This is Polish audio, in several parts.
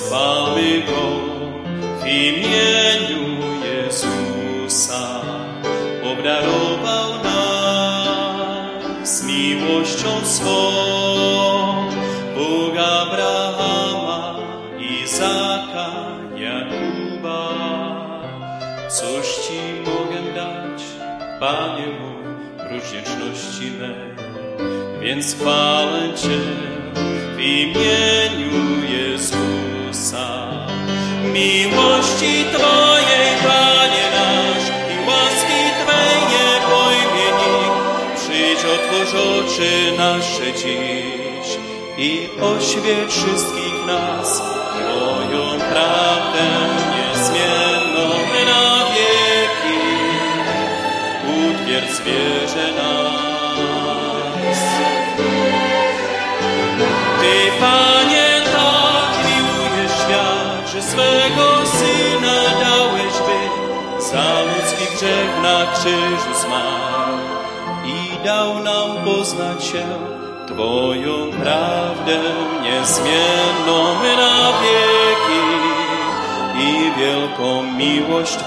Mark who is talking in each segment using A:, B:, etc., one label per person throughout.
A: chwalmy Go w imieniu Jezusa. Obdarował nas miłością swą, Bóg Abrahama, Izaka, Jakuba. Cóż Ci mogę dać, Panie mój, prócz wdzięczności mej, więc chwalę oświeć wszystkich nas Twoją prawdę niezmienną na wieki. Utwierdź wierze nas. Ty, Panie, tak miłujesz świat, że swego Syna dałeś, by za ludzki grzech na krzyżu zmarł i dał nam poznać się Twoją prawdę niezmienną na wieki i wielką miłość.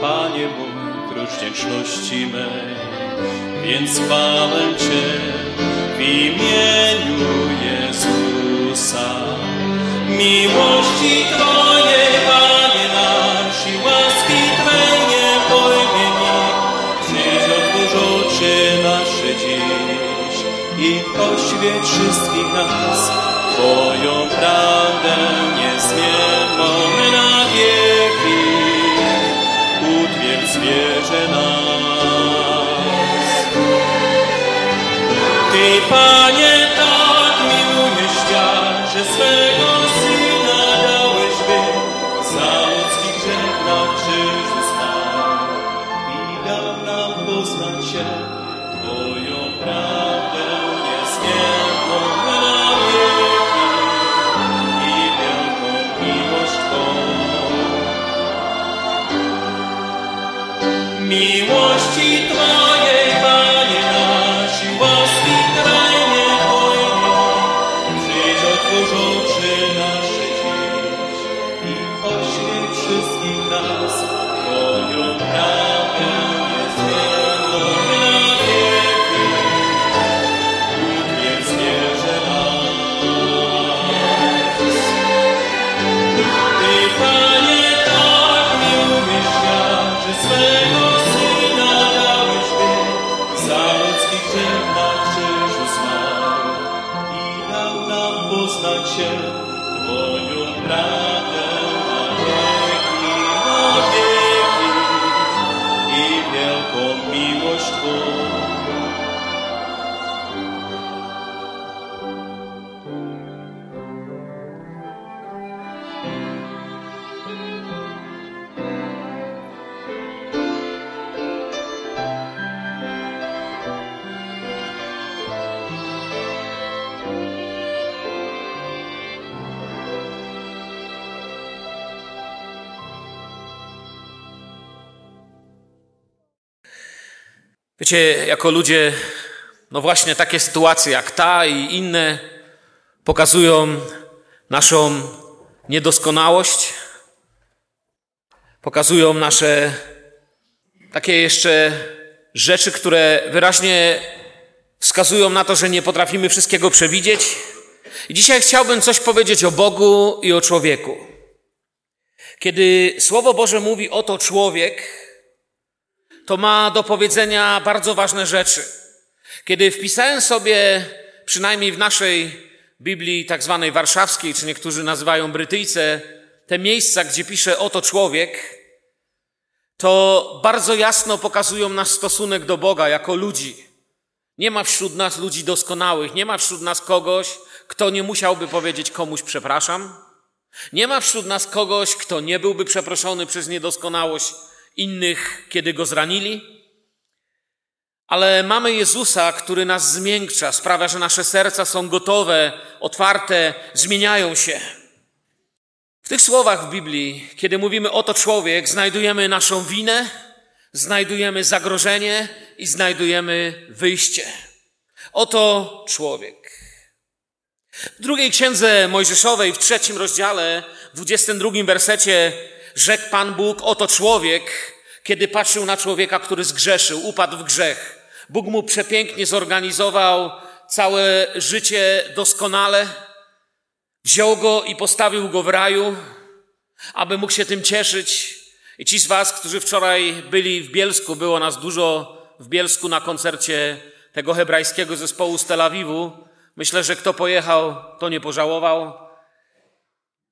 A: Panie mój, prócz wdzięczności mej, więc chwalę Cię w imieniu Jezusa. Miłości Twojej, Panie nasz, i łaski Twej nie pojmie nikt. Przyjdź, otwórz oczy nasze dziś i oświeć wszystkich nas Twoją prawdę Ty, poznać
B: Wiecie, jako ludzie, no właśnie takie sytuacje jak ta i inne pokazują naszą niedoskonałość, pokazują nasze takie jeszcze rzeczy, które wyraźnie wskazują na to, że nie potrafimy wszystkiego przewidzieć. I dzisiaj chciałbym coś powiedzieć o Bogu i o człowieku. Kiedy Słowo Boże mówi oto człowiek, to ma do powiedzenia bardzo ważne rzeczy. Kiedy wpisałem sobie, przynajmniej w naszej Biblii tak zwanej warszawskiej, czy niektórzy nazywają brytyjce, te miejsca, gdzie pisze oto człowiek, to bardzo jasno pokazują nasz stosunek do Boga jako ludzi. Nie ma wśród nas ludzi doskonałych, nie ma wśród nas kogoś, kto nie musiałby powiedzieć komuś przepraszam. Nie ma wśród nas kogoś, kto nie byłby przeproszony przez niedoskonałość innych, kiedy go zranili. Ale mamy Jezusa, który nas zmiękcza, sprawia, że nasze serca są gotowe, otwarte, zmieniają się. W tych słowach w Biblii, kiedy mówimy oto człowiek, znajdujemy naszą winę, znajdujemy zagrożenie i znajdujemy wyjście. Oto człowiek. W drugiej księdze Mojżeszowej, w trzecim rozdziale, w dwudziestym drugim wersecie, rzekł Pan Bóg, oto człowiek, kiedy patrzył na człowieka, który zgrzeszył, upadł w grzech. Bóg mu przepięknie zorganizował całe życie doskonale, wziął go i postawił go w raju, aby mógł się tym cieszyć. I ci z Was, którzy wczoraj byli w Bielsku, było nas dużo w Bielsku na koncercie tego hebrajskiego zespołu z Tel Awiwu. Myślę, że kto pojechał, to nie pożałował.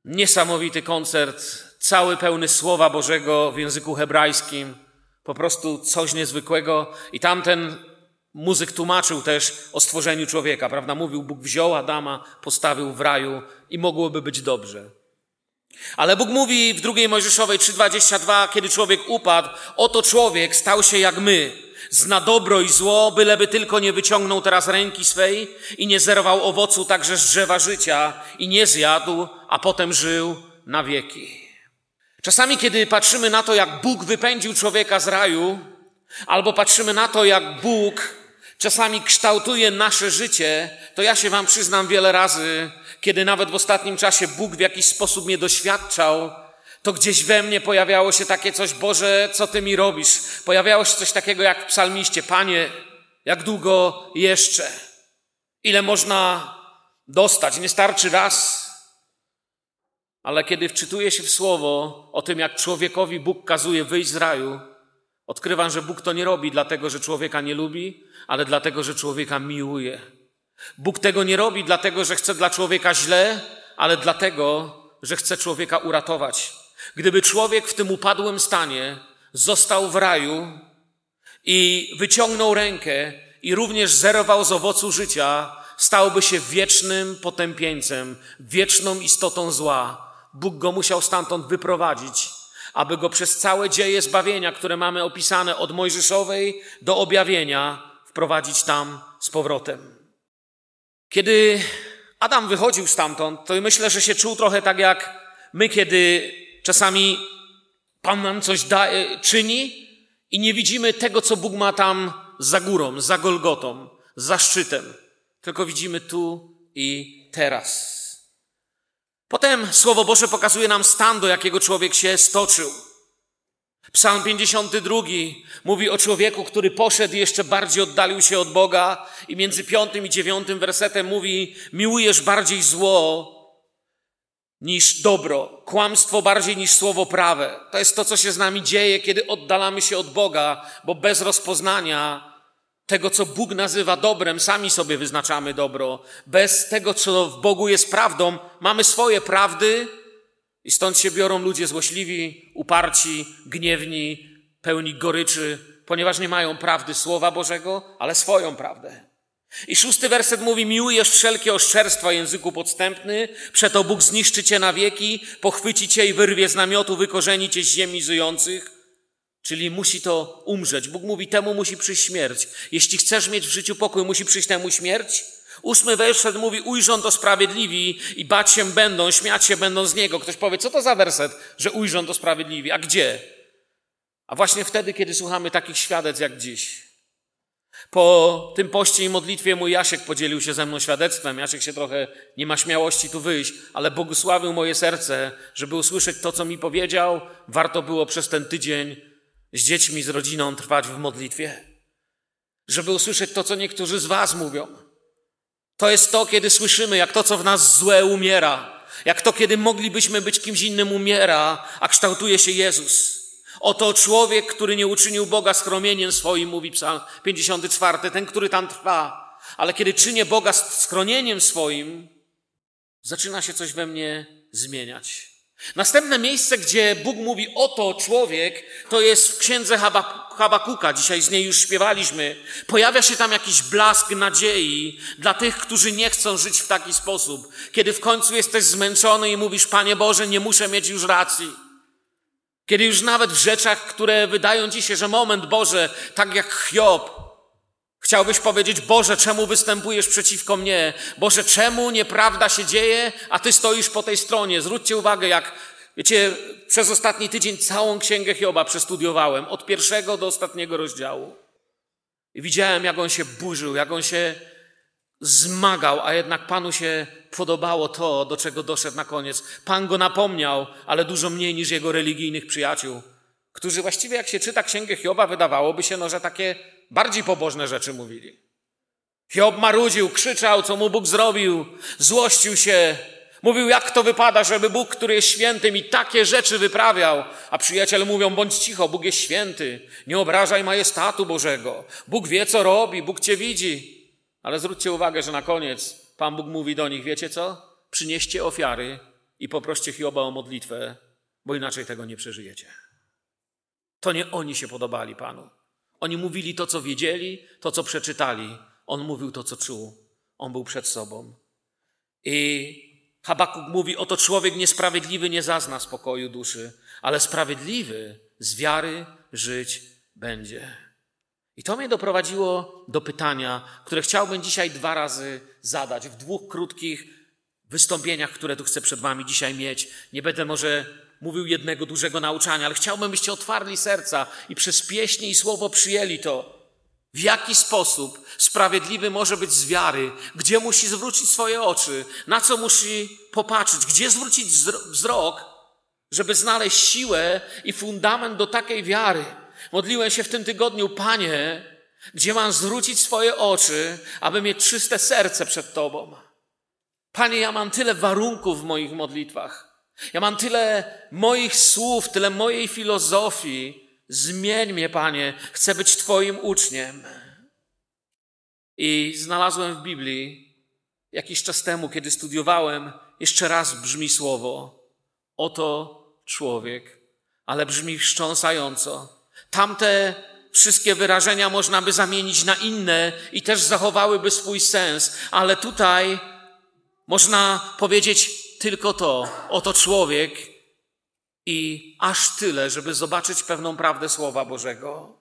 B: Niesamowity koncert, cały pełny Słowa Bożego w języku hebrajskim. Po prostu coś niezwykłego. I tamten muzyk tłumaczył też o stworzeniu człowieka, prawda? Mówił, Bóg wziął Adama, postawił w raju i mogłoby być dobrze. Ale Bóg mówi w drugiej Mojżeszowej 3:22, kiedy człowiek upadł, oto człowiek stał się jak my, zna dobro i zło, byleby tylko nie wyciągnął teraz ręki swej i nie zerwał owocu także z drzewa życia i nie zjadł, a potem żył na wieki. Czasami, kiedy patrzymy na to, jak Bóg wypędził człowieka z raju, albo patrzymy na to, jak Bóg czasami kształtuje nasze życie, to ja się Wam przyznam wiele razy, kiedy nawet w ostatnim czasie Bóg w jakiś sposób mnie doświadczał, to gdzieś we mnie pojawiało się takie coś, Boże, co Ty mi robisz? Pojawiało się coś takiego jak w psalmiście, Panie, jak długo jeszcze? Ile można dostać? Nie starczy raz. Ale kiedy wczytuję się w słowo o tym, jak człowiekowi Bóg kazuje wyjść z raju, odkrywam, że Bóg to nie robi dlatego, że człowieka nie lubi, ale dlatego, że człowieka miłuje. Bóg tego nie robi dlatego, że chce dla człowieka źle, ale dlatego, że chce człowieka uratować. Gdyby człowiek w tym upadłym stanie został w raju i wyciągnął rękę i również zerwał z owocu życia, stałby się wiecznym potępieńcem, wieczną istotą zła. Bóg go musiał stamtąd wyprowadzić, aby go przez całe dzieje zbawienia, które mamy opisane od Mojżeszowej do objawienia, wprowadzić tam z powrotem. Kiedy Adam wychodził stamtąd, to myślę, że się czuł trochę tak jak my, kiedy czasami Pan nam coś da, e, czyni i nie widzimy tego, co Bóg ma tam za górą, za Golgotą, za szczytem, tylko widzimy tu i teraz. Potem Słowo Boże pokazuje nam stan, do jakiego człowiek się stoczył. Psalm 52 mówi o człowieku, który poszedł i jeszcze bardziej oddalił się od Boga i między piątym i dziewiątym wersetem mówi, miłujesz bardziej zło niż dobro, kłamstwo bardziej niż słowo prawe. To jest to, co się z nami dzieje, kiedy oddalamy się od Boga, bo bez rozpoznania tego, co Bóg nazywa dobrem, sami sobie wyznaczamy dobro. Bez tego, co w Bogu jest prawdą, mamy swoje prawdy, i stąd się biorą ludzie złośliwi, uparci, gniewni, pełni goryczy, ponieważ nie mają prawdy Słowa Bożego, ale swoją prawdę. I szósty werset mówi, miłujesz wszelkie oszczerstwa języku podstępny, przeto Bóg zniszczy cię na wieki, pochwyci cię i wyrwie z namiotu, wykorzeni cię z ziemi żyjących. Czyli musi to umrzeć. Bóg mówi, temu musi przyjść śmierć. Jeśli chcesz mieć w życiu pokój, musi przyjść temu śmierć. Ósmy werset mówi, ujrzą to sprawiedliwi i bać się będą, śmiać się będą z niego. Ktoś powie, co to za werset, że ujrzą to sprawiedliwi? A gdzie? A właśnie wtedy, kiedy słuchamy takich świadectw jak dziś. Po tym poście i modlitwie mój Jasiek podzielił się ze mną świadectwem. Jasiek się trochę nie ma śmiałości tu wyjść, ale błogosławił moje serce, żeby usłyszeć to, co mi powiedział. Warto było przez ten tydzień z dziećmi, z rodziną trwać w modlitwie. Żeby usłyszeć to, co niektórzy z Was mówią. To jest to, kiedy słyszymy, jak to, co w nas złe umiera. Jak to, kiedy moglibyśmy być kimś innym umiera, a kształtuje się Jezus. Oto człowiek, który nie uczynił Boga schromieniem swoim, mówi Psalm 54, ten, który tam trwa. Ale kiedy czynię Boga schronieniem swoim, zaczyna się coś we mnie zmieniać. Następne miejsce, gdzie Bóg mówi oto człowiek, to jest w księdze Habakuka. Dzisiaj z niej już śpiewaliśmy. Pojawia się tam jakiś blask nadziei dla tych, którzy nie chcą żyć w taki sposób. Kiedy w końcu jesteś zmęczony i mówisz, Panie Boże, nie muszę mieć już racji. Kiedy już nawet w rzeczach, które wydają ci się, że moment Boże, tak jak Hiob, chciałbyś powiedzieć, Boże, czemu występujesz przeciwko mnie? Boże, czemu nieprawda się dzieje, a Ty stoisz po tej stronie? Zwróćcie uwagę, jak, wiecie, przez ostatni tydzień całą księgę Hioba przestudiowałem, od pierwszego do ostatniego rozdziału. I widziałem, jak on się burzył, jak on się zmagał, a jednak Panu się podobało to, do czego doszedł na koniec. Pan go napomniał, ale dużo mniej niż jego religijnych przyjaciół, którzy właściwie, jak się czyta Księgę Hioba, wydawałoby się, no, że takie bardziej pobożne rzeczy mówili. Hiob marudził, krzyczał, co mu Bóg zrobił, złościł się, mówił, jak to wypada, żeby Bóg, który jest święty, mi takie rzeczy wyprawiał. A przyjaciele mówią, bądź cicho, Bóg jest święty, nie obrażaj majestatu Bożego. Bóg wie, co robi, Bóg cię widzi. Ale zwróćcie uwagę, że na koniec Pan Bóg mówi do nich, wiecie co? Przynieście ofiary i poproście Hioba o modlitwę, bo inaczej tego nie przeżyjecie. To nie oni się podobali Panu. Oni mówili to, co wiedzieli, to, co przeczytali. On mówił to, co czuł. On był przed sobą. I Habakuk mówi, oto człowiek niesprawiedliwy nie zazna spokoju duszy, ale sprawiedliwy z wiary żyć będzie. I to mnie doprowadziło do pytania, które chciałbym dzisiaj dwa razy zadać w dwóch krótkich wystąpieniach, które tu chcę przed Wami dzisiaj mieć. Nie będę może mówił jednego dużego nauczania, ale chciałbym, byście otwarli serca i przez pieśni i słowo przyjęli to. W jaki sposób sprawiedliwy może być z wiary? Gdzie musi zwrócić swoje oczy? Na co musi popatrzeć? Gdzie zwrócić wzrok, żeby znaleźć siłę i fundament do takiej wiary? Modliłem się w tym tygodniu, Panie, gdzie mam zwrócić swoje oczy, aby mieć czyste serce przed Tobą. Panie, ja mam tyle warunków w moich modlitwach. Ja mam tyle moich słów, tyle mojej filozofii. Zmień mnie, Panie. Chcę być Twoim uczniem. I znalazłem w Biblii jakiś czas temu, kiedy studiowałem, jeszcze raz brzmi słowo. Oto człowiek, ale brzmi wstrząsająco. Tamte wszystkie wyrażenia można by zamienić na inne i też zachowałyby swój sens, ale tutaj można powiedzieć tylko to, oto człowiek i aż tyle, żeby zobaczyć pewną prawdę Słowa Bożego.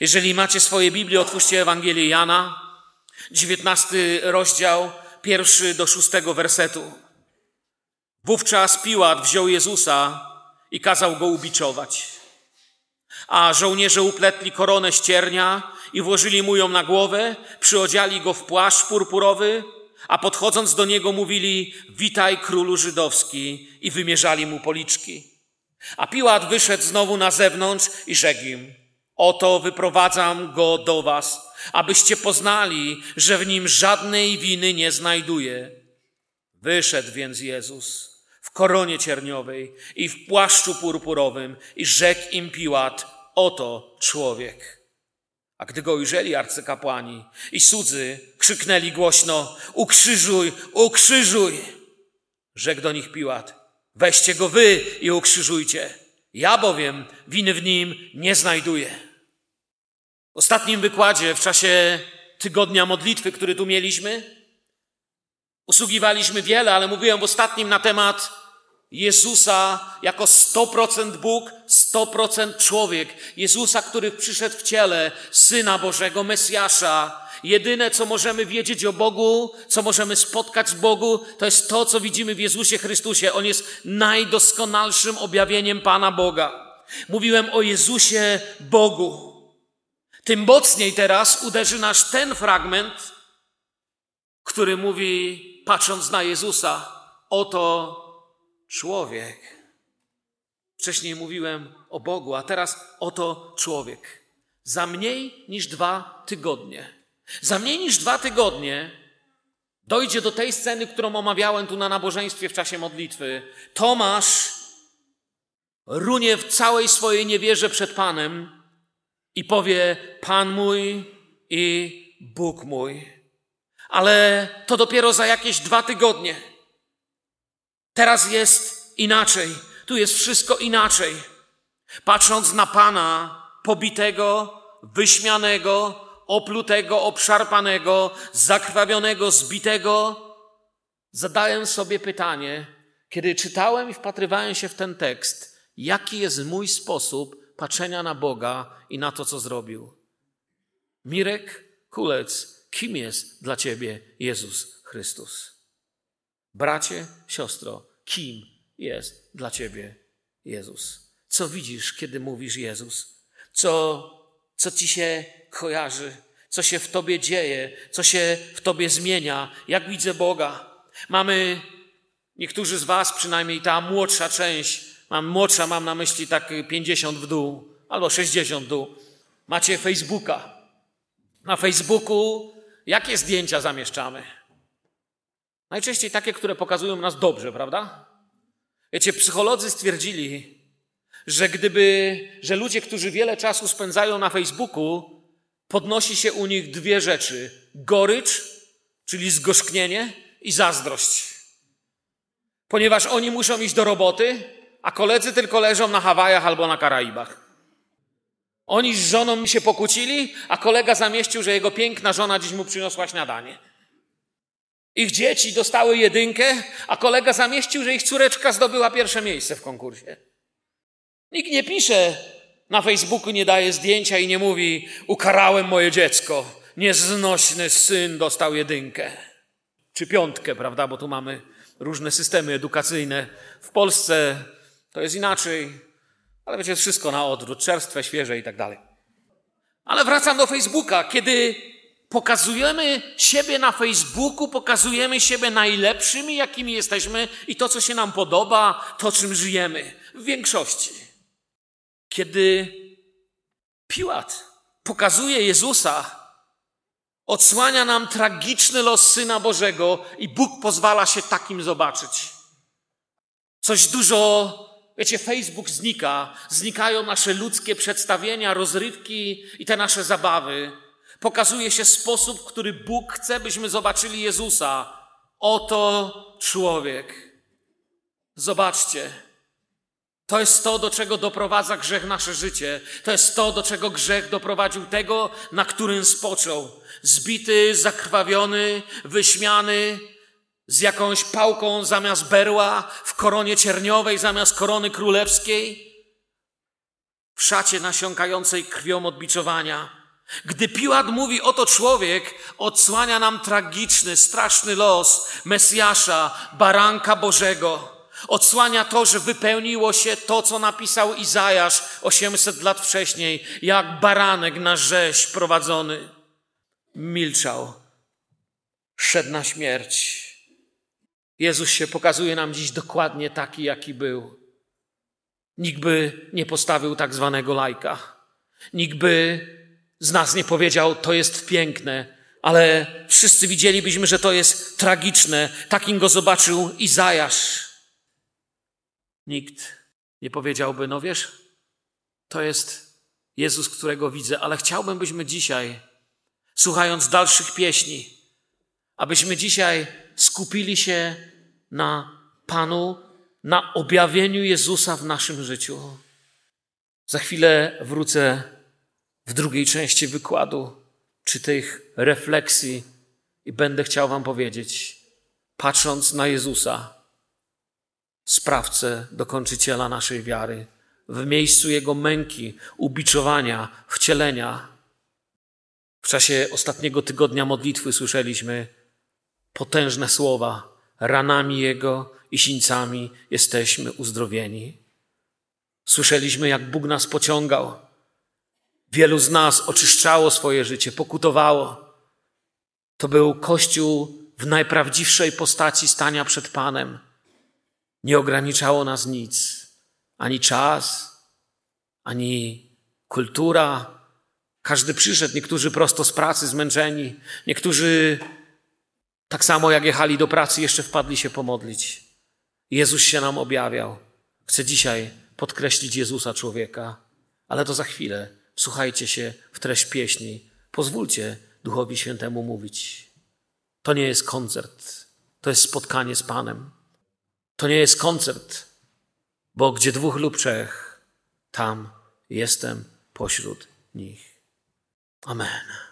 B: Jeżeli macie swoje Biblię, otwórzcie Ewangelię Jana, 19 rozdział, pierwszy do szóstego wersetu. Wówczas Piłat wziął Jezusa i kazał go ubiczować. A żołnierze upletli koronę ściernia i włożyli mu ją na głowę, przyodziali go w płaszcz purpurowy, a podchodząc do niego mówili, witaj królu żydowski i wymierzali mu policzki. A Piłat wyszedł znowu na zewnątrz i rzekł im, oto wyprowadzam go do was, abyście poznali, że w nim żadnej winy nie znajduje. Wyszedł więc Jezus w koronie cierniowej i w płaszczu purpurowym i rzekł im Piłat, oto człowiek. A gdy go ujrzeli arcykapłani i cudzy, krzyknęli głośno, ukrzyżuj, ukrzyżuj! Rzekł do nich Piłat, weźcie go wy i ukrzyżujcie. Ja bowiem winy w nim nie znajduję. W ostatnim wykładzie w czasie tygodnia modlitwy, który tu mieliśmy, usługiwaliśmy wiele, ale mówiłem w ostatnim na temat Jezusa jako 100% Bóg, 100% człowiek. Jezusa, który przyszedł w ciele Syna Bożego, Mesjasza. Jedyne, co możemy wiedzieć o Bogu, co możemy spotkać z Bogu, to jest to, co widzimy w Jezusie Chrystusie. On jest najdoskonalszym objawieniem Pana Boga. Mówiłem o Jezusie Bogu. Tym mocniej teraz uderzy nas ten fragment, który mówi, patrząc na Jezusa, oto człowiek. Wcześniej mówiłem o Bogu, a teraz oto człowiek. Za mniej niż dwa tygodnie. Za mniej niż dwa tygodnie dojdzie do tej sceny, którą omawiałem tu na nabożeństwie w czasie modlitwy. Tomasz runie w całej swojej niewierze przed Panem i powie: Pan mój i Bóg mój. Ale to dopiero za jakieś dwa tygodnie. Teraz jest inaczej. Tu jest wszystko inaczej. Patrząc na Pana, pobitego, wyśmianego, oplutego, obszarpanego, zakrwawionego, zbitego, zadałem sobie pytanie, kiedy czytałem i wpatrywałem się w ten tekst, jaki jest mój sposób patrzenia na Boga i na to, co zrobił. Mirek Kulec, kim jest dla ciebie Jezus Chrystus? Bracie, siostro, kim jest dla ciebie Jezus? Co widzisz, kiedy mówisz Jezus? Co, co ci się kojarzy? Co się w tobie dzieje? Co się w tobie zmienia? Jak widzę Boga? Mamy, niektórzy z was, przynajmniej ta młodsza część, mam młodsza, mam na myśli tak 50 w dół, albo 60 w dół, macie Facebooka. Na Facebooku jakie zdjęcia zamieszczamy? Najczęściej takie, które pokazują nas dobrze, prawda? Wiecie, psycholodzy stwierdzili, że gdyby, że ludzie, którzy wiele czasu spędzają na Facebooku, podnosi się u nich dwie rzeczy: gorycz, czyli zgorzknienie, i zazdrość. Ponieważ oni muszą iść do roboty, a koledzy tylko leżą na Hawajach albo na Karaibach. Oni z żoną się pokłócili, a kolega zamieścił, że jego piękna żona dziś mu przyniosła śniadanie. Ich dzieci dostały jedynkę, a kolega zamieścił, że ich córeczka zdobyła pierwsze miejsce w konkursie. Nikt nie pisze na Facebooku, nie daje zdjęcia i nie mówi: Ukarałem moje dziecko, nieznośny syn dostał jedynkę. Czy piątkę, prawda? Bo tu mamy różne systemy edukacyjne. W Polsce to jest inaczej. Ale wiecie, wszystko na odwrót, czerstwe, świeże i tak dalej. Ale wracam do Facebooka. Kiedy pokazujemy siebie na Facebooku, pokazujemy siebie najlepszymi, jakimi jesteśmy i to, co się nam podoba, to, czym żyjemy. W większości. Kiedy Piłat pokazuje Jezusa, odsłania nam tragiczny los Syna Bożego i Bóg pozwala się takim zobaczyć. Coś dużo Wiecie, Facebook znika, znikają nasze ludzkie przedstawienia, rozrywki i te nasze zabawy. Pokazuje się sposób, w który Bóg chce, byśmy zobaczyli Jezusa. Oto człowiek. Zobaczcie. To jest to, do czego doprowadza grzech nasze życie. To jest to, do czego grzech doprowadził tego, na którym spoczął. Zbity, zakrwawiony, wyśmiany, z jakąś pałką zamiast berła, w koronie cierniowej zamiast korony królewskiej, w szacie nasiąkającej krwią odbiczowania. Gdy Piłat mówi, oto człowiek, odsłania nam tragiczny, straszny los Mesjasza, baranka Bożego. Odsłania to, że wypełniło się to, co napisał Izajasz 800 lat wcześniej, jak baranek na rzeź prowadzony. Milczał, szedł na śmierć. Jezus się pokazuje nam dziś dokładnie taki, jaki był. Nikt by nie postawił tak zwanego lajka. Nikt by z nas nie powiedział, to jest piękne, ale wszyscy widzielibyśmy, że to jest tragiczne. Takim go zobaczył Izajasz. Nikt nie powiedziałby, no wiesz, to jest Jezus, którego widzę, ale chciałbym, byśmy dzisiaj, słuchając dalszych pieśni, abyśmy dzisiaj skupili się na Panu, na objawieniu Jezusa w naszym życiu. Za chwilę wrócę w drugiej części wykładu, czy tych refleksji, i będę chciał Wam powiedzieć, patrząc na Jezusa, sprawcę, dokończyciela naszej wiary, w miejscu Jego męki, ubiczowania, wcielenia. W czasie ostatniego tygodnia modlitwy słyszeliśmy potężne słowa ranami Jego i sińcami jesteśmy uzdrowieni. Słyszeliśmy, jak Bóg nas pociągał. Wielu z nas oczyszczało swoje życie, pokutowało. To był Kościół w najprawdziwszej postaci stania przed Panem. Nie ograniczało nas nic, ani czas, ani kultura. Każdy przyszedł, niektórzy prosto z pracy zmęczeni, niektórzy tak samo jak jechali do pracy, jeszcze wpadli się pomodlić. Jezus się nam objawiał. Chcę dzisiaj podkreślić Jezusa człowieka, ale to za chwilę. Wsłuchajcie się w treść pieśni. Pozwólcie Duchowi Świętemu mówić. To nie jest koncert, to jest spotkanie z Panem. To nie jest koncert, bo gdzie dwóch lub trzech, tam jestem pośród nich. Amen.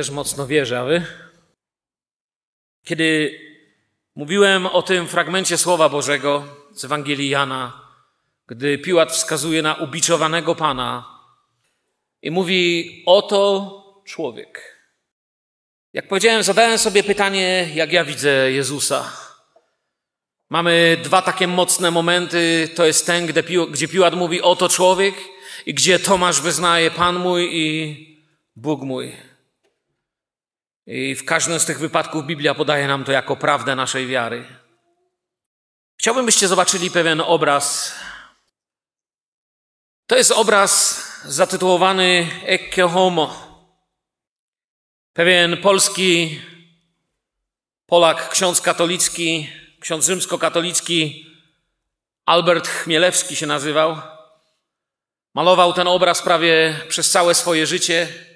B: Też mocno wierzę, a wy? Kiedy mówiłem o tym fragmencie Słowa Bożego z Ewangelii Jana, gdy Piłat wskazuje na ubiczowanego Pana i mówi, oto człowiek. Jak powiedziałem, zadałem sobie pytanie, jak ja widzę Jezusa. Mamy dwa takie mocne momenty. To jest ten, gdzie Piłat mówi, oto człowiek i gdzie Tomasz wyznaje Pan mój i Bóg mój. I w każdym z tych wypadków Biblia podaje nam to jako prawdę naszej wiary. Chciałbym, byście zobaczyli pewien obraz. To jest obraz zatytułowany Ecce Homo. Pewien polski Polak, ksiądz katolicki, ksiądz rzymskokatolicki, Albert Chmielewski się nazywał. Malował ten obraz prawie przez całe swoje życie.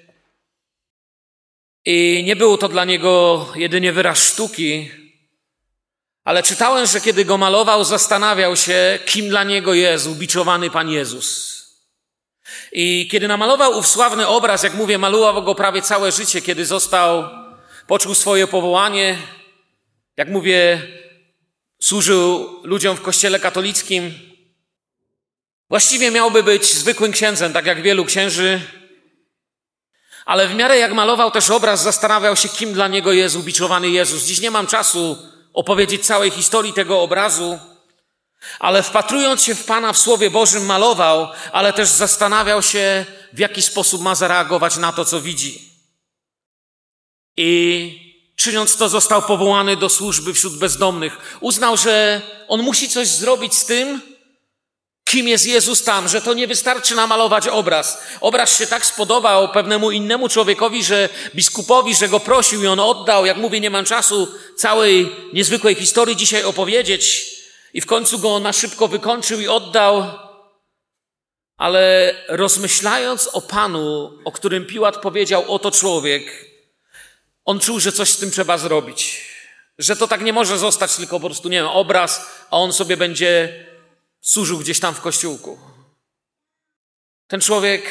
B: I nie był to dla niego jedynie wyraz sztuki, ale czytałem, że kiedy go malował, zastanawiał się, kim dla niego jest ubiczowany Pan Jezus. I kiedy namalował ów sławny obraz, jak mówię, malował go prawie całe życie, kiedy został, poczuł swoje powołanie, Jak mówię, służył ludziom w kościele katolickim. Właściwie miałby być zwykłym księdzem, tak jak wielu księży, ale w miarę jak malował też obraz, zastanawiał się, kim dla niego jest ubiczowany Jezus. Dziś nie mam czasu opowiedzieć całej historii tego obrazu, ale wpatrując się w Pana w Słowie Bożym malował, ale też zastanawiał się, w jaki sposób ma zareagować na to, co widzi. I czyniąc to, został powołany do służby wśród bezdomnych. Uznał, że on musi coś zrobić z tym, kim jest Jezus tam, że to nie wystarczy namalować obraz. Obraz się tak spodobał pewnemu innemu człowiekowi, że biskupowi, że go prosił i on oddał. Jak mówię, nie mam czasu całej niezwykłej historii dzisiaj opowiedzieć. I w końcu go na szybko wykończył i oddał. Ale rozmyślając o Panu, o którym Piłat powiedział, oto człowiek, on czuł, że coś z tym trzeba zrobić. Że to tak nie może zostać tylko po prostu, nie wiem, obraz, a on sobie będzie służył gdzieś tam w kościółku. Ten człowiek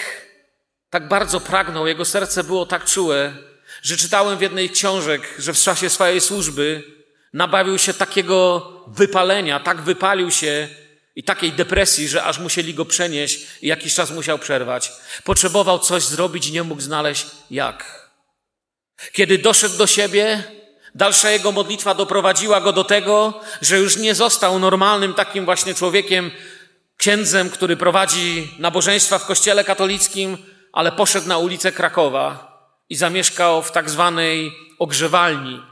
B: tak bardzo pragnął, jego serce było tak czułe, że czytałem w jednej książek, że w czasie swojej służby nabawił się takiego wypalenia, tak wypalił się i takiej depresji, że aż musieli go przenieść i jakiś czas musiał przerwać. Potrzebował coś zrobić i nie mógł znaleźć jak. Kiedy doszedł do siebie, Dalsza jego modlitwa doprowadziła go do tego, że już nie został normalnym takim właśnie człowiekiem, księdzem, który prowadzi nabożeństwa w kościele katolickim, ale poszedł na ulicę Krakowa i zamieszkał w tak zwanej ogrzewalni.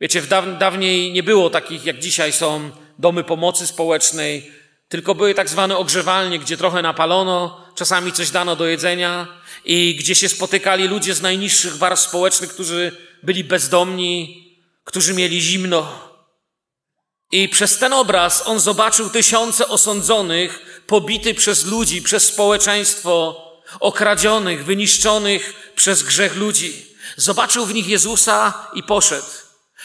B: Wiecie, w dawniej nie było takich, jak dzisiaj są domy pomocy społecznej, tylko były tak zwane ogrzewalnie, gdzie trochę napalono, czasami coś dano do jedzenia i gdzie się spotykali ludzie z najniższych warstw społecznych, którzy byli bezdomni, którzy mieli zimno. I przez ten obraz on zobaczył tysiące osądzonych, pobity przez ludzi, przez społeczeństwo, okradzionych, wyniszczonych przez grzech ludzi. Zobaczył w nich Jezusa i poszedł.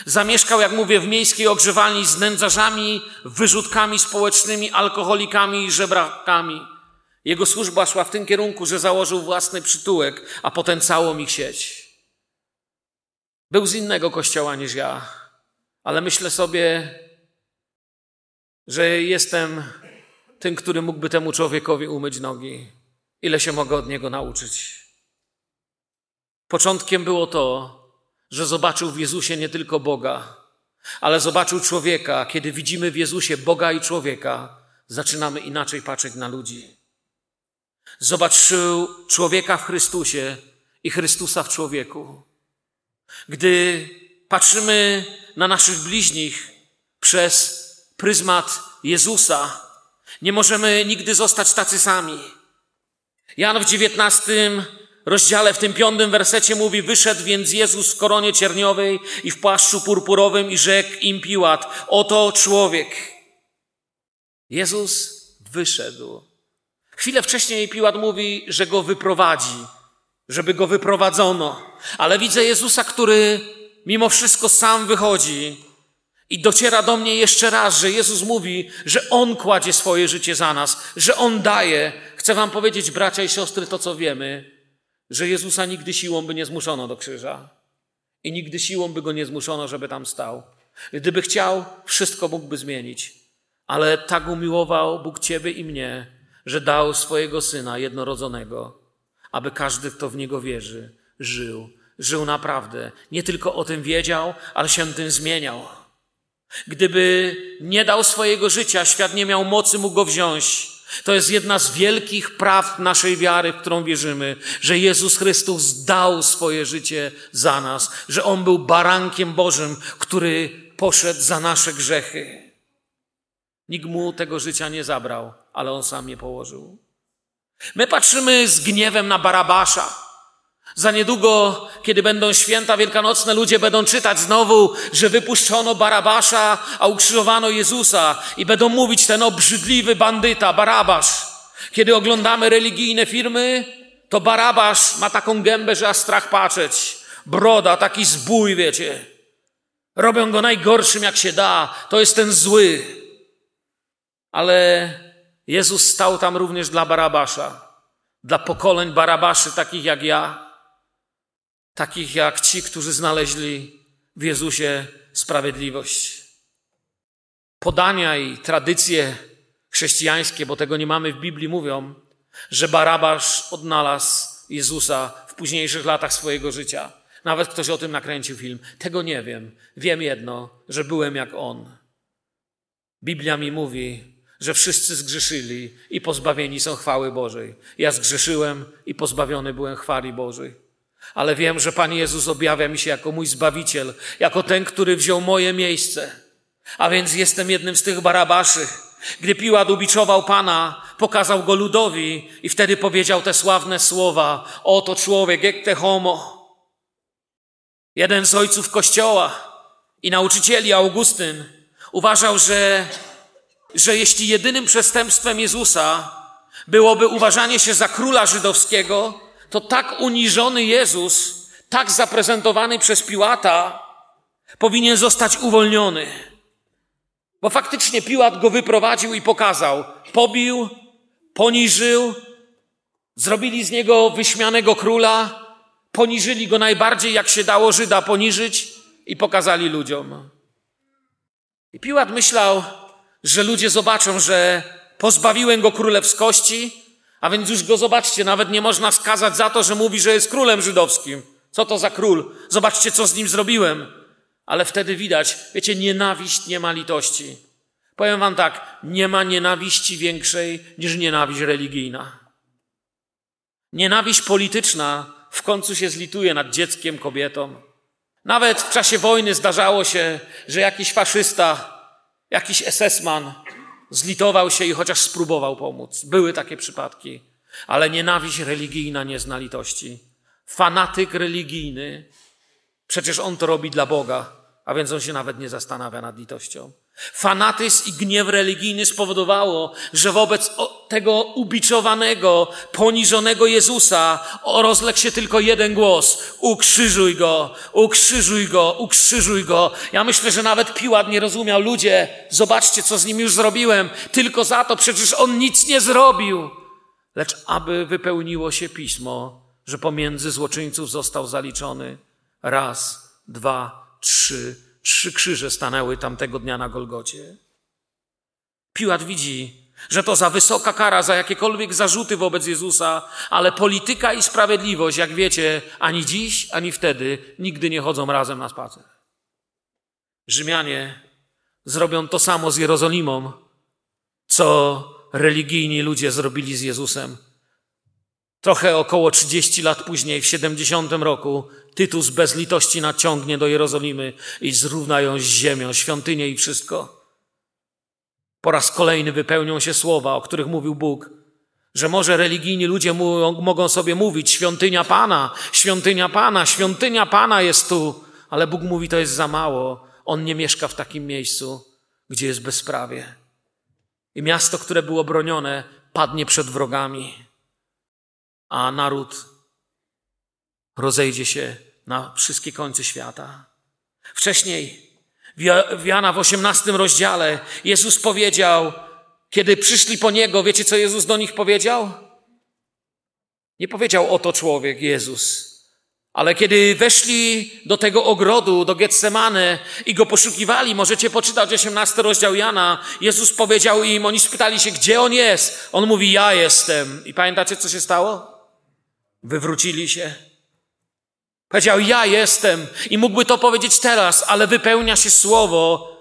B: Zamieszkał, jak mówię, w miejskiej ogrzewalni z nędzarzami, wyrzutkami społecznymi, alkoholikami i żebrakami. Jego służba szła w tym kierunku, że założył własny przytułek, a potem całą ich sieć. Był z innego kościoła niż ja, ale myślę sobie, że jestem tym, który mógłby temu człowiekowi umyć nogi. Ile się mogę od niego nauczyć. Początkiem było to, że zobaczył w Jezusie nie tylko Boga, ale zobaczył człowieka. Kiedy widzimy w Jezusie Boga i człowieka, zaczynamy inaczej patrzeć na ludzi. Zobaczył człowieka w Chrystusie i Chrystusa w człowieku. Gdy patrzymy na naszych bliźnich przez pryzmat Jezusa, nie możemy nigdy zostać tacy sami. Jan w dziewiętnastym rozdziale, w tym piątym wersecie mówi, wyszedł więc Jezus w koronie cierniowej i w płaszczu purpurowym i rzekł im Piłat, oto człowiek. Jezus wyszedł. Chwilę wcześniej Piłat mówi, że go wyprowadzi żeby go wyprowadzono. Ale widzę Jezusa, który mimo wszystko sam wychodzi i dociera do mnie jeszcze raz, że Jezus mówi, że On kładzie swoje życie za nas, że On daje. Chcę Wam powiedzieć, bracia i siostry, to co wiemy, że Jezusa nigdy siłą by nie zmuszono do krzyża i nigdy siłą by go nie zmuszono, żeby tam stał. Gdyby chciał, wszystko mógłby zmienić. Ale tak umiłował Bóg Ciebie i mnie, że dał swojego Syna jednorodzonego aby każdy, kto w Niego wierzy, żył. Żył naprawdę. Nie tylko o tym wiedział, ale się tym zmieniał. Gdyby nie dał swojego życia, świat nie miał mocy mu go wziąć. To jest jedna z wielkich prawd naszej wiary, w którą wierzymy, że Jezus Chrystus dał swoje życie za nas, że On był barankiem Bożym, który poszedł za nasze grzechy. Nikt mu tego życia nie zabrał, ale On sam je położył. My patrzymy z gniewem na Barabasza. Za niedługo, kiedy będą święta wielkanocne, ludzie będą czytać znowu, że wypuszczono Barabasza, a ukrzyżowano Jezusa i będą mówić ten obrzydliwy bandyta, Barabasz. Kiedy oglądamy religijne filmy, to Barabasz ma taką gębę, że aż strach patrzeć. Broda, taki zbój, wiecie. Robią go najgorszym, jak się da. To jest ten zły. Ale Jezus stał tam również dla Barabasza, dla pokoleń Barabaszy, takich jak ja, takich jak ci, którzy znaleźli w Jezusie sprawiedliwość. Podania i tradycje chrześcijańskie, bo tego nie mamy w Biblii, mówią, że Barabasz odnalazł Jezusa w późniejszych latach swojego życia. Nawet ktoś o tym nakręcił film. Tego nie wiem. Wiem jedno, że byłem jak on. Biblia mi mówi, że wszyscy zgrzeszyli i pozbawieni są chwały Bożej. Ja zgrzeszyłem i pozbawiony byłem chwali Bożej. Ale wiem, że Pan Jezus objawia mi się jako mój Zbawiciel, jako ten, który wziął moje miejsce. A więc jestem jednym z tych barabaszy. Gdy Piłat ubiczował Pana, pokazał go ludowi i wtedy powiedział te sławne słowa. Oto człowiek, jak te homo. Jeden z ojców Kościoła i nauczycieli, Augustyn, uważał, że, że jeśli jedynym przestępstwem Jezusa byłoby uważanie się za króla żydowskiego, to tak uniżony Jezus, tak zaprezentowany przez Piłata, powinien zostać uwolniony. Bo faktycznie Piłat go wyprowadził i pokazał. Pobił, poniżył, zrobili z niego wyśmianego króla, poniżyli go najbardziej, jak się dało Żyda poniżyć i pokazali ludziom. I Piłat myślał, że ludzie zobaczą, że pozbawiłem go królewskości, a więc już go zobaczcie, nawet nie można skazać za to, że mówi, że jest królem żydowskim. Co to za król? Zobaczcie, co z nim zrobiłem. Ale wtedy widać, wiecie, nienawiść nie ma litości. Powiem wam tak, nie ma nienawiści większej niż nienawiść religijna. Nienawiść polityczna w końcu się zlituje nad dzieckiem, kobietą. Nawet w czasie wojny zdarzało się, że jakiś faszysta, jakiś esesman zlitował się i chociaż spróbował pomóc. Były takie przypadki, ale nienawiść religijna nie zna litości. Fanatyk religijny, przecież on to robi dla Boga, a więc on się nawet nie zastanawia nad litością. Fanatyzm i gniew religijny spowodowało, że wobec tego ubiczowanego, poniżonego Jezusa rozległ się tylko jeden głos. Ukrzyżuj go, ukrzyżuj go, ukrzyżuj go. Ja myślę, że nawet Piłat nie rozumiał. Ludzie, zobaczcie, co z nim już zrobiłem. Tylko za to przecież on nic nie zrobił. Lecz aby wypełniło się pismo, że pomiędzy złoczyńców został zaliczony raz, dwa, trzy, Trzy krzyże stanęły tamtego dnia na Golgocie. Piłat widzi, że to za wysoka kara, za jakiekolwiek zarzuty wobec Jezusa, ale polityka i sprawiedliwość, jak wiecie, ani dziś, ani wtedy nigdy nie chodzą razem na spacer. Rzymianie zrobią to samo z Jerozolimą, co religijni ludzie zrobili z Jezusem. Trochę około 30 lat później, w 70 roku, Tytus bez litości naciągnie do Jerozolimy i zrówna ją z ziemią, świątynię i wszystko. Po raz kolejny wypełnią się słowa, o których mówił Bóg, że może religijni ludzie mogą sobie mówić: Świątynia Pana, świątynia Pana, świątynia Pana jest tu, ale Bóg mówi: To jest za mało. On nie mieszka w takim miejscu, gdzie jest bezprawie. I miasto, które było bronione, padnie przed wrogami, a naród rozejdzie się na wszystkie końce świata. Wcześniej, w Jana w osiemnastym rozdziale, Jezus powiedział, kiedy przyszli po Niego, wiecie co Jezus do nich powiedział? Nie powiedział oto człowiek, Jezus. Ale kiedy weszli do tego ogrodu, do Getsemane i go poszukiwali, możecie poczytać 18 rozdział Jana, Jezus powiedział im, oni spytali się, gdzie on jest. On mówi, ja jestem. I pamiętacie, co się stało? Wywrócili się Powiedział, ja jestem i mógłby to powiedzieć teraz, ale wypełnia się słowo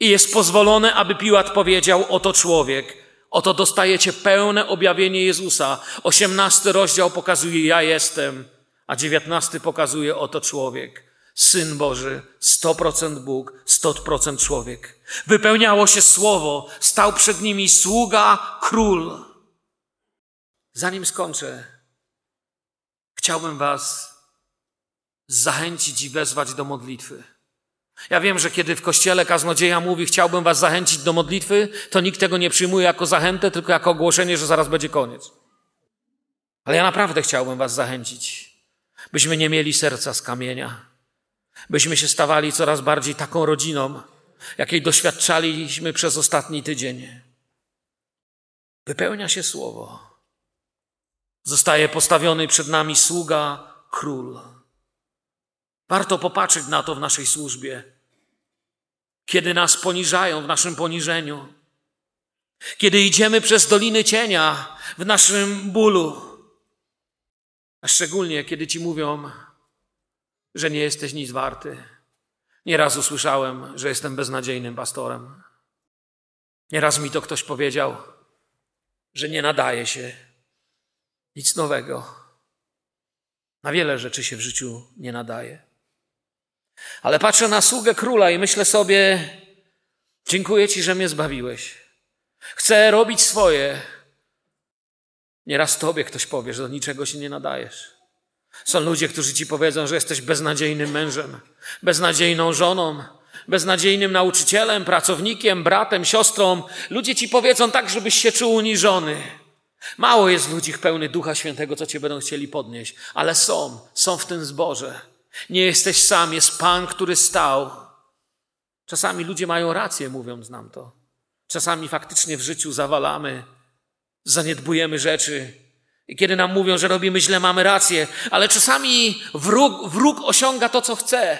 B: i jest pozwolone, aby Piłat powiedział, oto człowiek. Oto dostajecie pełne objawienie Jezusa. Osiemnasty rozdział pokazuje, ja jestem, a dziewiętnasty pokazuje, oto człowiek. Syn Boży, sto procent Bóg, sto procent człowiek. Wypełniało się słowo, stał przed nimi sługa, król. Zanim skończę, chciałbym Was zachęcić i wezwać do modlitwy. Ja wiem, że kiedy w kościele kaznodzieja mówi, chciałbym was zachęcić do modlitwy, to nikt tego nie przyjmuje jako zachętę, tylko jako ogłoszenie, że zaraz będzie koniec. Ale ja naprawdę chciałbym was zachęcić, byśmy nie mieli serca z kamienia, byśmy się stawali coraz bardziej taką rodziną, jakiej doświadczaliśmy przez ostatni tydzień. Wypełnia się słowo. Zostaje postawiony przed nami sługa, król. Warto popatrzeć na to w naszej służbie. kiedy nas poniżają w naszym poniżeniu, kiedy idziemy przez doliny cienia w naszym bólu, a szczególnie kiedy ci mówią, że nie jesteś nic warty. Nieraz usłyszałem, że jestem beznadziejnym pastorem. Nieraz mi to ktoś powiedział, że nie nadaje się nic nowego. Na wiele rzeczy się w życiu nie nadaje. Ale patrzę na sługę króla i myślę sobie, dziękuję Ci, że mnie zbawiłeś. Chcę robić swoje. Nieraz Tobie ktoś powie, że do niczego się nie nadajesz. Są ludzie, którzy Ci powiedzą, że jesteś beznadziejnym mężem, beznadziejną żoną, beznadziejnym nauczycielem, pracownikiem, bratem, siostrą. Ludzie Ci powiedzą tak, żebyś się czuł uniżony. Mało jest ludzi pełnych Ducha Świętego, co Cię będą chcieli podnieść, ale są, są w tym zborze. Nie jesteś sam, jest Pan, który stał. Czasami ludzie mają rację, mówiąc nam to. Czasami faktycznie w życiu zawalamy, zaniedbujemy rzeczy. I kiedy nam mówią, że robimy źle, mamy rację, ale czasami wróg, wróg osiąga to, co chce.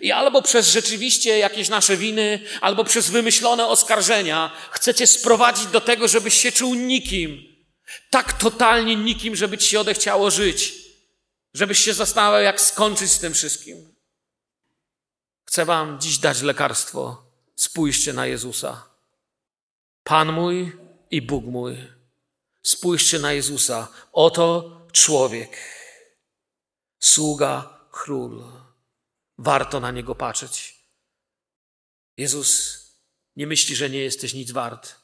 B: I albo przez rzeczywiście jakieś nasze winy, albo przez wymyślone oskarżenia chcecie sprowadzić do tego, żebyś się czuł nikim. Tak totalnie nikim, żeby ci się odechciało żyć. Żebyś się zastanawiał, jak skończyć z tym wszystkim. Chcę wam dziś dać lekarstwo. Spójrzcie na Jezusa. Pan mój i Bóg mój. Spójrzcie na Jezusa. Oto człowiek. Sługa, król. Warto na niego patrzeć. Jezus nie myśli, że nie jesteś nic wart.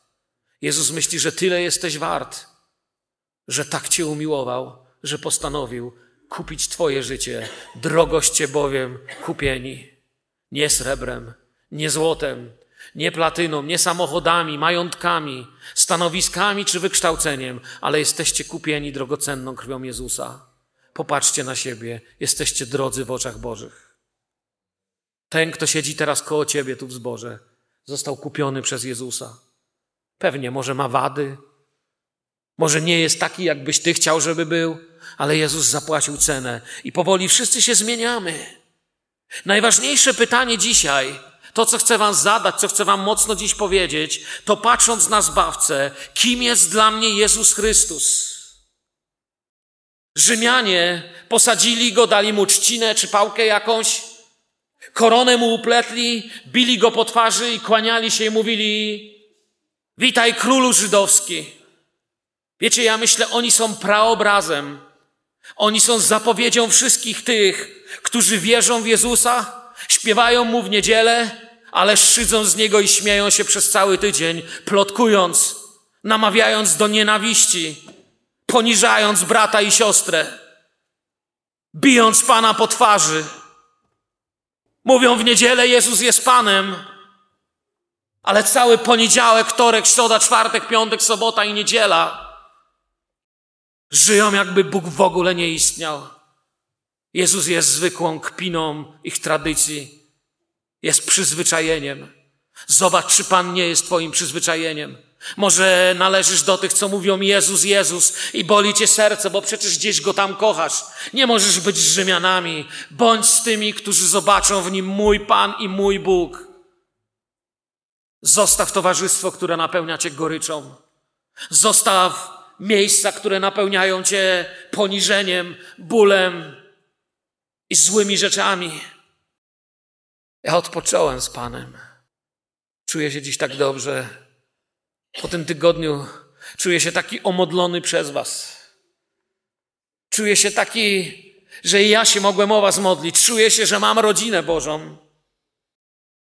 B: Jezus myśli, że tyle jesteś wart, że tak cię umiłował, że postanowił kupić Twoje życie, drogoście bowiem kupieni. Nie srebrem, nie złotem, nie platyną, nie samochodami, majątkami, stanowiskami czy wykształceniem, ale jesteście kupieni drogocenną krwią Jezusa. Popatrzcie na siebie, jesteście drodzy w oczach Bożych. Ten, kto siedzi teraz koło ciebie tu w zborze, został kupiony przez Jezusa. Pewnie może ma wady, może nie jest taki, jakbyś ty chciał, żeby był, ale Jezus zapłacił cenę i powoli wszyscy się zmieniamy. Najważniejsze pytanie dzisiaj, to co chcę wam zadać, co chcę wam mocno dziś powiedzieć, to patrząc na Zbawcę, kim jest dla mnie Jezus Chrystus? Rzymianie posadzili go, dali mu trzcinę czy pałkę jakąś, koronę mu upletli, bili go po twarzy i kłaniali się i mówili witaj królu żydowski. Wiecie, ja myślę, oni są praobrazem oni są zapowiedzią wszystkich tych, którzy wierzą w Jezusa, śpiewają Mu w niedzielę, ale szydzą z Niego i śmieją się przez cały tydzień, plotkując, namawiając do nienawiści, poniżając brata i siostrę, bijąc Pana po twarzy. Mówią w niedzielę Jezus jest Panem, ale cały poniedziałek, wtorek, środa, czwartek, piątek, sobota i niedziela Żyją, jakby Bóg w ogóle nie istniał. Jezus jest zwykłą kpiną ich tradycji, jest przyzwyczajeniem. Zobacz, czy Pan nie jest Twoim przyzwyczajeniem. Może należysz do tych, co mówią Jezus, Jezus i boli Cię serce, bo przecież gdzieś Go tam kochasz. Nie możesz być z Rzymianami. Bądź z tymi, którzy zobaczą w Nim mój Pan i mój Bóg. Zostaw towarzystwo, które napełnia Cię goryczą. Zostaw miejsca, które napełniają cię poniżeniem, bólem i złymi rzeczami. Ja odpocząłem z Panem. Czuję się dziś tak dobrze. Po tym tygodniu czuję się taki omodlony przez Was. Czuję się taki, że ja się mogłem o Was modlić. Czuję się, że mam rodzinę Bożą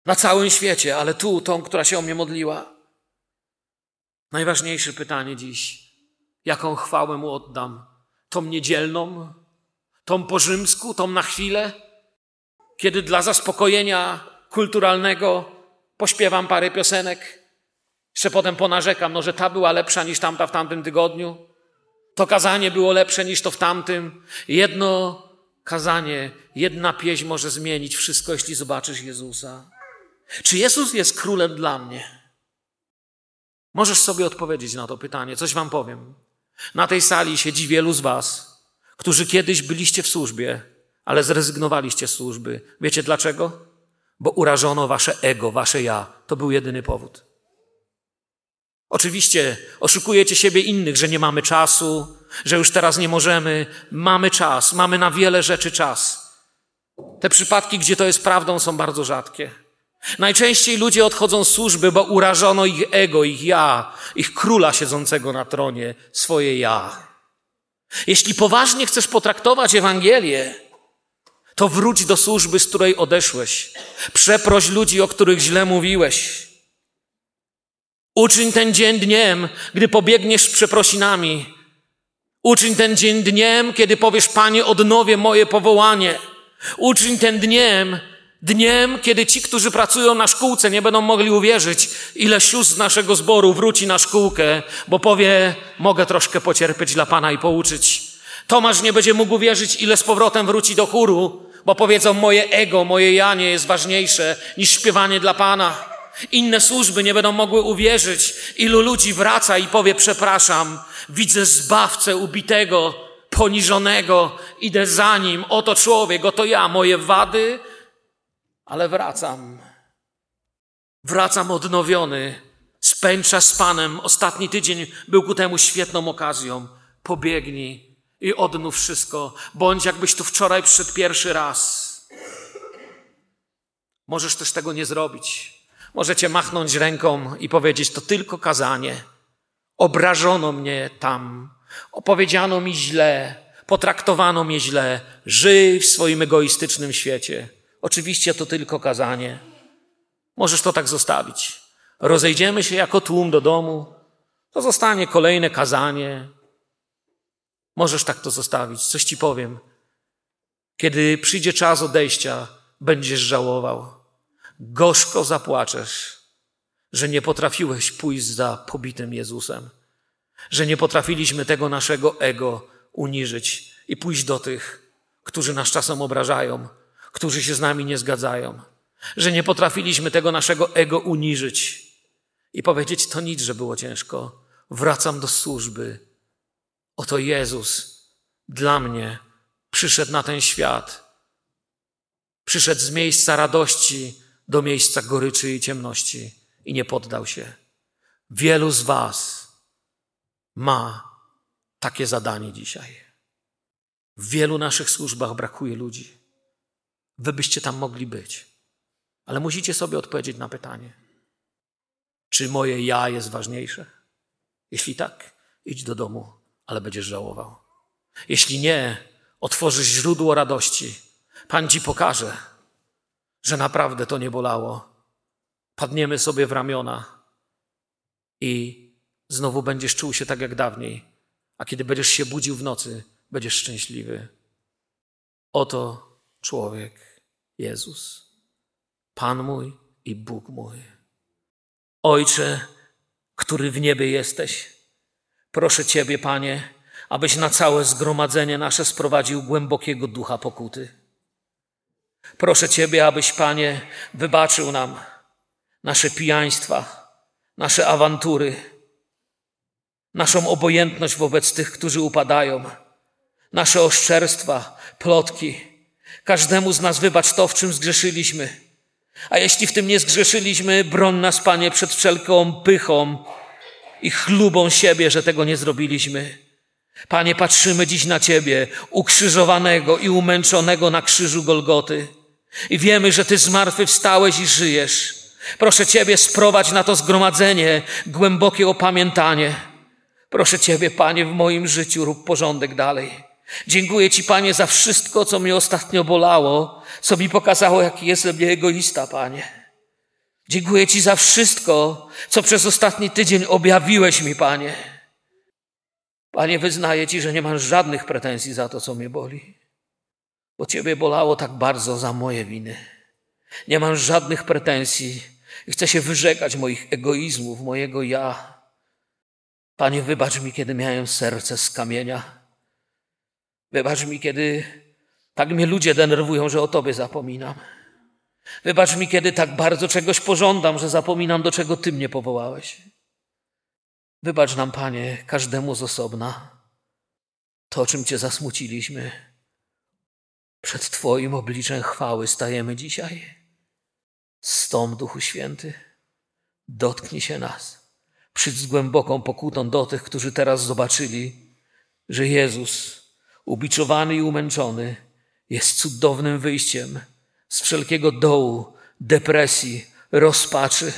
B: na całym świecie, ale tu, tą, która się o mnie modliła. Najważniejsze pytanie dziś. Jaką chwałę mu oddam? Tą niedzielną? Tą po rzymsku? Tą na chwilę? Kiedy dla zaspokojenia kulturalnego pośpiewam parę piosenek, jeszcze potem ponarzekam, no, że ta była lepsza niż tamta w tamtym tygodniu. To kazanie było lepsze niż to w tamtym. Jedno kazanie, jedna pieśń może zmienić wszystko, jeśli zobaczysz Jezusa. Czy Jezus jest królem dla mnie? Możesz sobie odpowiedzieć na to pytanie. Coś wam powiem. Na tej sali siedzi wielu z Was, którzy kiedyś byliście w służbie, ale zrezygnowaliście z służby. Wiecie dlaczego? bo urażono wasze ego, wasze ja. To był jedyny powód. Oczywiście oszukujecie siebie innych, że nie mamy czasu, że już teraz nie możemy. Mamy czas, mamy na wiele rzeczy czas. Te przypadki, gdzie to jest prawdą, są bardzo rzadkie. Najczęściej ludzie odchodzą z służby, bo urażono ich ego, ich ja, ich króla siedzącego na tronie, swoje ja. Jeśli poważnie chcesz potraktować Ewangelię, to wróć do służby, z której odeszłeś. Przeproś ludzi, o których źle mówiłeś. Uczyń ten dzień dniem, gdy pobiegniesz z przeprosinami. Uczyń ten dzień dniem, kiedy powiesz, Panie, odnowię moje powołanie. Uczyń ten dniem, dniem, kiedy ci, którzy pracują na szkółce, nie będą mogli uwierzyć, ile sióstr z naszego zboru wróci na szkółkę, bo powie, mogę troszkę pocierpieć dla Pana i pouczyć. Tomasz nie będzie mógł uwierzyć, ile z powrotem wróci do chóru, bo powiedzą, moje ego, moje ja nie jest ważniejsze niż śpiewanie dla Pana. Inne służby nie będą mogły uwierzyć, ilu ludzi wraca i powie, przepraszam, widzę zbawcę ubitego, poniżonego, idę za nim, oto człowiek, oto ja, moje wady, ale wracam. Wracam odnowiony, spęcza z Panem. Ostatni tydzień był ku temu świetną okazją. Pobiegnij i odnów wszystko. Bądź jakbyś tu wczoraj przyszedł pierwszy raz. Możesz też tego nie zrobić. Możecie machnąć ręką i powiedzieć, to tylko kazanie. Obrażono mnie tam, opowiedziano mi źle, potraktowano mnie źle. Żyj w swoim egoistycznym świecie. Oczywiście to tylko kazanie. Możesz to tak zostawić. Rozejdziemy się jako tłum do domu. To zostanie kolejne kazanie. Możesz tak to zostawić. Coś ci powiem. Kiedy przyjdzie czas odejścia, będziesz żałował. Gorzko zapłaczesz, że nie potrafiłeś pójść za pobitym Jezusem, że nie potrafiliśmy tego naszego ego uniżyć i pójść do tych, którzy nas czasem obrażają, którzy się z nami nie zgadzają, że nie potrafiliśmy tego naszego ego uniżyć i powiedzieć: To nic, że było ciężko. Wracam do służby. Oto Jezus dla mnie przyszedł na ten świat. Przyszedł z miejsca radości do miejsca goryczy i ciemności i nie poddał się. Wielu z Was ma takie zadanie dzisiaj. W wielu naszych służbach brakuje ludzi. Wy byście tam mogli być. Ale musicie sobie odpowiedzieć na pytanie: czy moje ja jest ważniejsze? Jeśli tak, idź do domu, ale będziesz żałował. Jeśli nie, otworzysz źródło radości. Pan ci pokaże, że naprawdę to nie bolało. Padniemy sobie w ramiona i znowu będziesz czuł się tak jak dawniej. A kiedy będziesz się budził w nocy, będziesz szczęśliwy. Oto człowiek, Jezus, Pan mój i Bóg mój. Ojcze, który w niebie jesteś, proszę Ciebie, Panie, abyś na całe zgromadzenie nasze sprowadził głębokiego ducha pokuty. Proszę Ciebie, abyś, Panie, wybaczył nam nasze pijaństwa, nasze awantury, naszą obojętność wobec tych, którzy upadają, nasze oszczerstwa, plotki. Każdemu z nas wybacz to, w czym zgrzeszyliśmy. A jeśli w tym nie zgrzeszyliśmy, broń nas, Panie, przed wszelką pychą i chlubą siebie, że tego nie zrobiliśmy. Panie, patrzymy dziś na Ciebie, ukrzyżowanego i umęczonego na krzyżu Golgoty. I wiemy, że Ty zmartwychwstałeś i żyjesz. Proszę Ciebie, sprowadź na to zgromadzenie głębokie opamiętanie. Proszę Ciebie, Panie, w moim życiu rób porządek dalej. Dziękuję Ci, Panie, za wszystko, co mnie ostatnio bolało, co mi pokazało, jaki jestem egoista, Panie. Dziękuję Ci za wszystko, co przez ostatni tydzień objawiłeś mi, Panie. Panie, wyznaję Ci, że nie mam żadnych pretensji za to, co mnie boli, bo Ciebie bolało tak bardzo za moje winy. Nie mam żadnych pretensji i chcę się wyrzekać moich egoizmów, mojego ja. Panie, wybacz mi, kiedy miałem serce z kamienia. Wybacz mi, kiedy tak mnie ludzie denerwują, że o Tobie zapominam. Wybacz mi, kiedy tak bardzo czegoś pożądam, że zapominam, do czego Ty mnie powołałeś. Wybacz nam, Panie, każdemu z osobna to, czym Cię zasmuciliśmy. Przed Twoim obliczem chwały stajemy dzisiaj. Stąd, Duchu Święty, dotknij się nas. Przyjdź z głęboką pokutą do tych, którzy teraz zobaczyli, że Jezus, ubiczowany i umęczony, jest cudownym wyjściem z wszelkiego dołu, depresji, rozpaczy.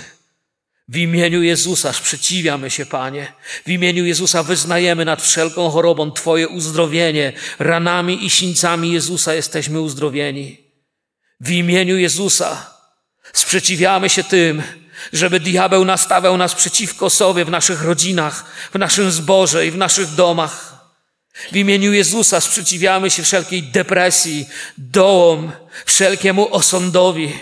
B: W imieniu Jezusa sprzeciwiamy się, Panie. W imieniu Jezusa wyznajemy nad wszelką chorobą Twoje uzdrowienie. Ranami i sińcami Jezusa jesteśmy uzdrowieni. W imieniu Jezusa sprzeciwiamy się tym, żeby diabeł nastawiał nas przeciwko sobie w naszych rodzinach, w naszym zborze i w naszych domach. W imieniu Jezusa sprzeciwiamy się wszelkiej depresji, dołom, wszelkiemu osądowi.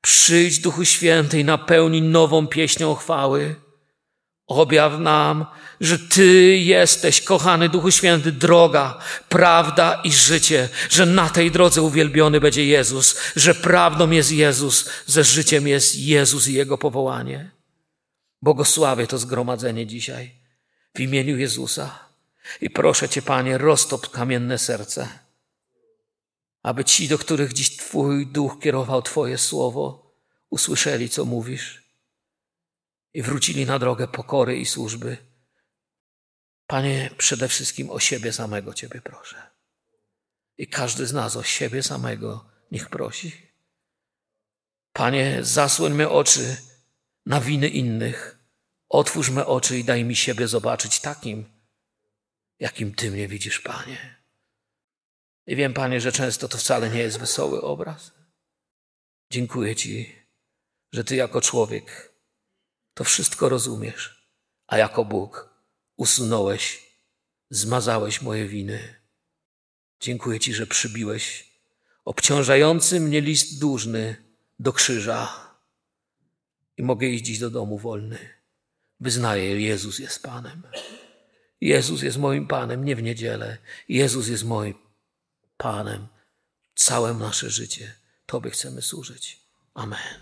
B: Przyjdź, Duchu Święty, i napełnij nową pieśnią chwały. Objaw nam, że Ty jesteś, kochany Duchu Święty, droga, prawda i życie, że na tej drodze uwielbiony będzie Jezus, że prawdą jest Jezus, że życiem jest Jezus i Jego powołanie. Błogosławię to zgromadzenie dzisiaj w imieniu Jezusa i proszę Cię, Panie, roztop kamienne serce, aby ci, do których dziś Twój Duch kierował Twoje słowo, usłyszeli, co mówisz i wrócili na drogę pokory i służby. Panie, przede wszystkim o siebie samego Ciebie proszę. I każdy z nas o siebie samego niech prosi. Panie, zasłoń me oczy na winy innych. Otwórz me oczy i daj mi siebie zobaczyć takim, jakim Ty mnie widzisz, Panie. I wiem, Panie, że często to wcale nie jest wesoły obraz. Dziękuję Ci, że Ty jako człowiek to wszystko rozumiesz, a jako Bóg usunąłeś, zmazałeś moje winy. Dziękuję Ci, że przybiłeś obciążający mnie list dłużny do krzyża i mogę iść dziś do domu wolny. Wyznaję, Jezus jest Panem. Jezus jest moim Panem, nie w niedzielę. Jezus jest moim Panem. Całe nasze życie Tobie chcemy służyć. Amen.